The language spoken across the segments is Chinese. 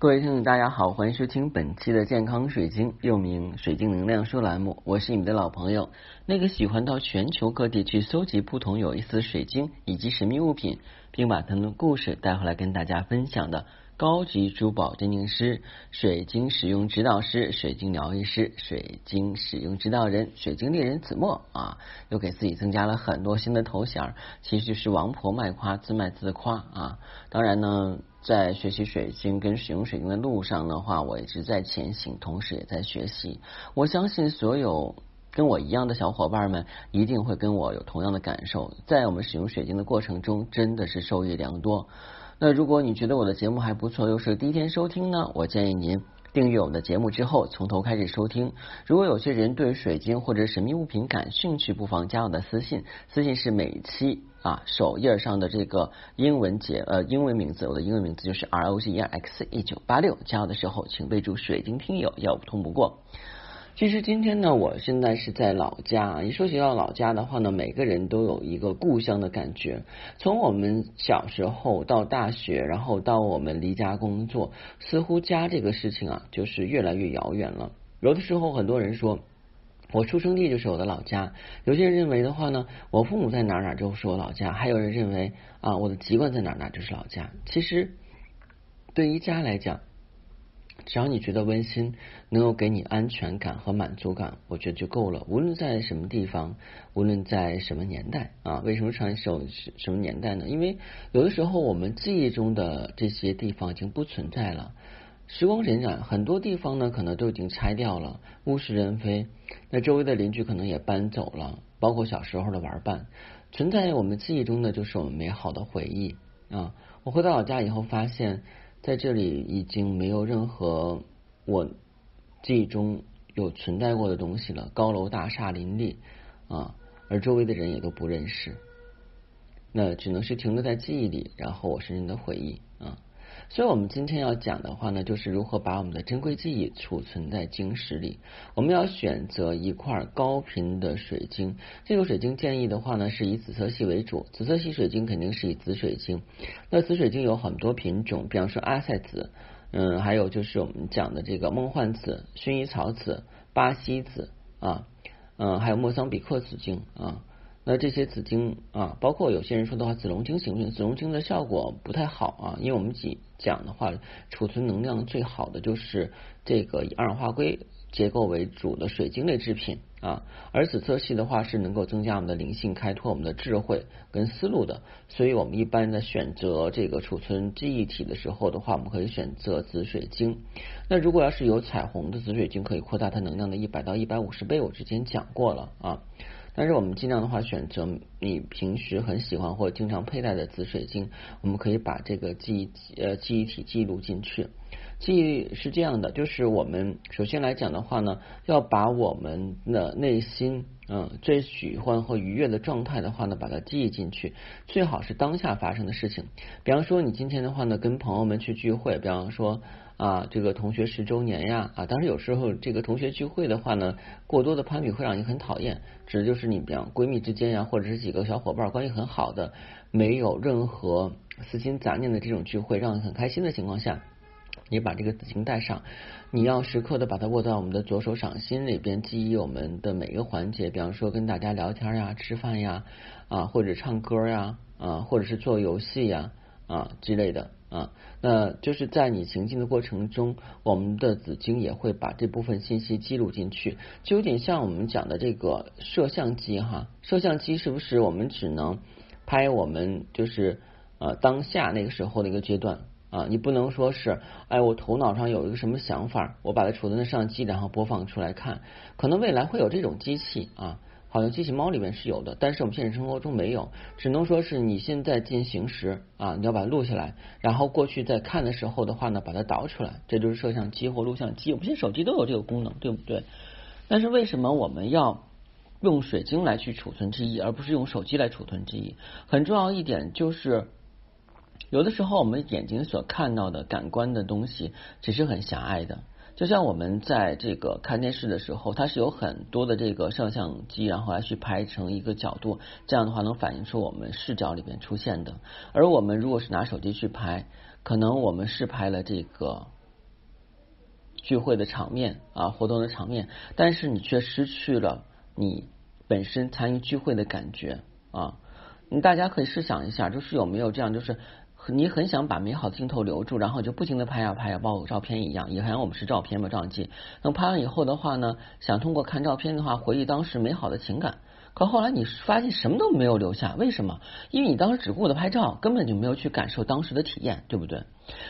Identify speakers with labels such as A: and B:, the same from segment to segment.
A: 各位听众，大家好，欢迎收听本期的健康水晶，又名水晶能量说栏目。我是你们的老朋友，那个喜欢到全球各地去搜集不同有意思的水晶以及神秘物品，并把他们的故事带回来跟大家分享的高级珠宝鉴定师、水晶使用指导师、水晶疗愈师、水晶使用指导人、水晶猎人子墨啊，又给自己增加了很多新的头衔，其实就是王婆卖瓜，自卖自夸啊。当然呢。在学习水晶跟使用水晶的路上的话，我一直在前行，同时也在学习。我相信所有跟我一样的小伙伴们一定会跟我有同样的感受，在我们使用水晶的过程中，真的是受益良多。那如果你觉得我的节目还不错，又是第一天收听呢，我建议您。订阅我们的节目之后，从头开始收听。如果有些人对水晶或者神秘物品感兴趣，不妨加我的私信。私信是每期啊首页上的这个英文节呃英文名字，我的英文名字就是 R O G E R X 一九八六。加我的时候，请备注“水晶听友”，要不通不过。其实今天呢，我现在是在老家。一说起到老家的话呢，每个人都有一个故乡的感觉。从我们小时候到大学，然后到我们离家工作，似乎家这个事情啊，就是越来越遥远了。有的时候，很多人说我出生地就是我的老家；有些人认为的话呢，我父母在哪哪就是我老家；还有人认为啊，我的籍贯在哪哪就是老家。其实，对于家来讲，只要你觉得温馨，能够给你安全感和满足感，我觉得就够了。无论在什么地方，无论在什么年代啊，为什么传授什么年代呢？因为有的时候我们记忆中的这些地方已经不存在了，时光荏苒，很多地方呢可能都已经拆掉了，物是人非。那周围的邻居可能也搬走了，包括小时候的玩伴，存在我们记忆中的就是我们美好的回忆啊。我回到老家以后发现。在这里已经没有任何我记忆中有存在过的东西了，高楼大厦林立啊，而周围的人也都不认识，那只能是停留在记忆里，然后我深深的回忆啊。所以，我们今天要讲的话呢，就是如何把我们的珍贵记忆储存在晶石里。我们要选择一块高频的水晶，这个水晶建议的话呢，是以紫色系为主。紫色系水晶肯定是以紫水晶。那紫水晶有很多品种，比方说阿塞紫，嗯，还有就是我们讲的这个梦幻紫、薰衣草紫、巴西紫啊，嗯，还有莫桑比克紫晶啊。那这些紫晶啊，包括有些人说的话，紫龙晶行不行？紫龙晶的效果不太好啊，因为我们讲讲的话，储存能量最好的就是这个以二氧化硅结构为主的水晶类制品啊。而紫色系的话是能够增加我们的灵性，开拓我们的智慧跟思路的。所以我们一般在选择这个储存记忆体的时候的话，我们可以选择紫水晶。那如果要是有彩虹的紫水晶，可以扩大它能量的一百到一百五十倍。我之前讲过了啊。但是我们尽量的话，选择你平时很喜欢或经常佩戴的紫水晶，我们可以把这个记忆呃记忆体记录进去。记忆是这样的，就是我们首先来讲的话呢，要把我们的内心嗯最喜欢和愉悦的状态的话呢，把它记忆进去，最好是当下发生的事情。比方说，你今天的话呢，跟朋友们去聚会，比方说。啊，这个同学十周年呀，啊，当然有时候这个同学聚会的话呢，过多的攀比会让你很讨厌。指的就是你比方闺蜜之间呀，或者是几个小伙伴关系很好的，没有任何私心杂念的这种聚会，让你很开心的情况下，你把这个紫晶带上，你要时刻的把它握在我们的左手掌心里边，记忆我们的每一个环节。比方说跟大家聊天呀、吃饭呀，啊，或者唱歌呀，啊，或者是做游戏呀，啊之类的。啊，那就是在你行进的过程中，我们的紫晶也会把这部分信息记录进去，就有点像我们讲的这个摄像机哈。摄像机是不是我们只能拍我们就是呃当下那个时候的一个阶段啊？你不能说是哎，我头脑上有一个什么想法，我把它储存在相机，然后播放出来看。可能未来会有这种机器啊。好像机器猫里面是有的，但是我们现实生活中没有，只能说是你现在进行时啊，你要把它录下来，然后过去在看的时候的话呢，把它导出来，这就是摄像机或录像机。我们现在手机都有这个功能，对不对？但是为什么我们要用水晶来去储存记忆，而不是用手机来储存记忆？很重要一点就是，有的时候我们眼睛所看到的感官的东西只是很狭隘的。就像我们在这个看电视的时候，它是有很多的这个摄像机，然后来去拍成一个角度，这样的话能反映出我们视角里边出现的。而我们如果是拿手机去拍，可能我们是拍了这个聚会的场面啊，活动的场面，但是你却失去了你本身参与聚会的感觉啊。你大家可以试想一下，就是有没有这样，就是你很想把美好的镜头留住，然后就不停的拍呀拍呀，包括照片一样，也好像我们是照片嘛，照相机。那拍完以后的话呢，想通过看照片的话，回忆当时美好的情感。可后来你发现什么都没有留下，为什么？因为你当时只顾着拍照，根本就没有去感受当时的体验，对不对？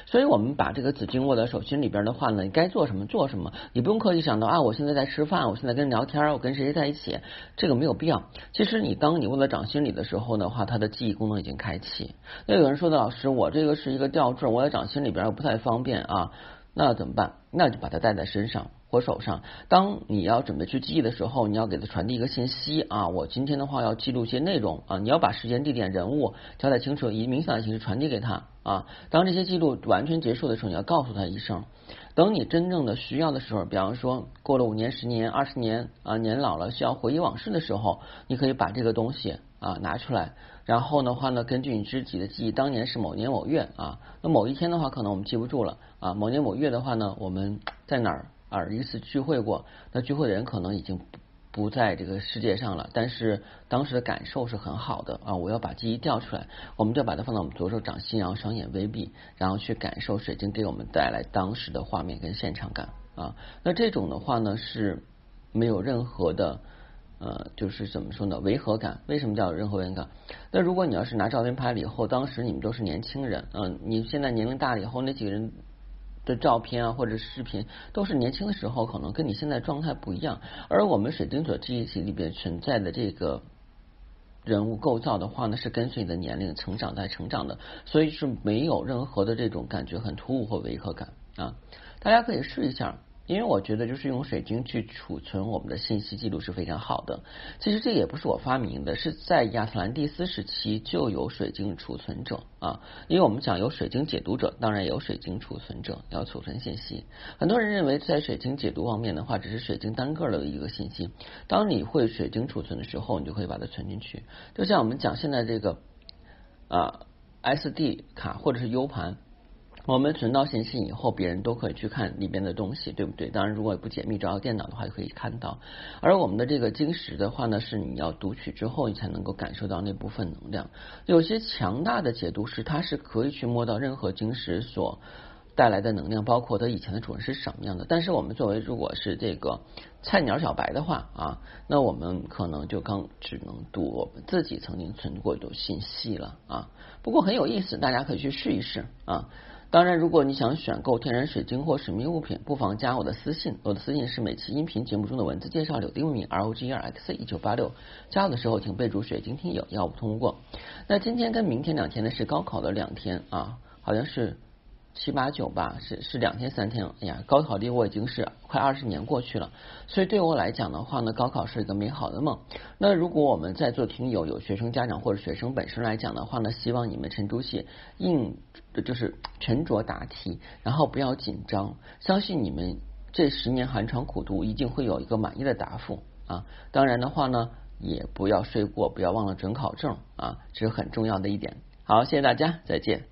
A: 所以我们把这个纸巾握在手心里边的话呢，你该做什么做什么，你不用刻意想到啊，我现在在吃饭，我现在跟人聊天，我跟谁在一起，这个没有必要。其实你当你握在掌心里的时候的话，它的记忆功能已经开启。那有人说的老师，我这个是一个吊坠，握在掌心里边又不太方便啊，那怎么办？那就把它戴在身上。或手上，当你要准备去记忆的时候，你要给他传递一个信息啊，我今天的话要记录一些内容啊，你要把时间、地点、人物交代清楚，以冥想的形式传递给他啊。当这些记录完全结束的时候，你要告诉他一声。等你真正的需要的时候，比方说过了五年、十年、二十年啊，年老了需要回忆往事的时候，你可以把这个东西啊拿出来，然后的话呢，根据你自己的记忆，当年是某年某月啊，那某一天的话，可能我们记不住了啊，某年某月的话呢，我们在哪儿？啊，一次聚会过，那聚会的人可能已经不在这个世界上了，但是当时的感受是很好的啊！我要把记忆调出来，我们就把它放到我们左手掌心，然后双眼微闭，然后去感受水晶给我们带来当时的画面跟现场感啊。那这种的话呢是没有任何的呃，就是怎么说呢，违和感？为什么叫有任何违和感？那如果你要是拿照片拍了以后，当时你们都是年轻人，嗯，你现在年龄大了以后，那几个人。的照片啊，或者视频，都是年轻的时候，可能跟你现在状态不一样。而我们水晶所记忆体里边存在的这个人物构造的话呢，是跟随你的年龄成长在成长的，所以是没有任何的这种感觉很突兀或违和感啊。大家可以试一下。因为我觉得，就是用水晶去储存我们的信息记录是非常好的。其实这也不是我发明的，是在亚特兰蒂斯时期就有水晶储存者啊。因为我们讲有水晶解读者，当然有水晶储存者，要储存信息。很多人认为在水晶解读方面的话，只是水晶单个的一个信息。当你会水晶储存的时候，你就可以把它存进去。就像我们讲现在这个啊 SD 卡或者是 U 盘。我们存到信息以后，别人都可以去看里边的东西，对不对？当然，如果不解密，找到电脑的话，就可以看到。而我们的这个晶石的话呢，是你要读取之后，你才能够感受到那部分能量。有些强大的解读师，他是可以去摸到任何晶石所带来的能量，包括它以前的主人是什么样的。但是我们作为如果是这个菜鸟小白的话啊，那我们可能就刚只能读我们自己曾经存过的信息了啊。不过很有意思，大家可以去试一试啊。当然，如果你想选购天然水晶或神秘物品，不妨加我的私信。我的私信是每期音频节目中的文字介绍，柳丁名 R O G E R X 一九八六。加我的时候，请备注“水晶听友”，要不通过。那今天跟明天两天呢，是高考的两天啊，好像是。七八九吧，是是两天三天。哎呀，高考离我已经是快二十年过去了，所以对我来讲的话呢，高考是一个美好的梦。那如果我们在座听友有学生家长或者学生本身来讲的话呢，希望你们沉住气，硬这就是沉着答题，然后不要紧张，相信你们这十年寒窗苦读一定会有一个满意的答复啊。当然的话呢，也不要睡过，不要忘了准考证啊，这是很重要的一点。好，谢谢大家，再见。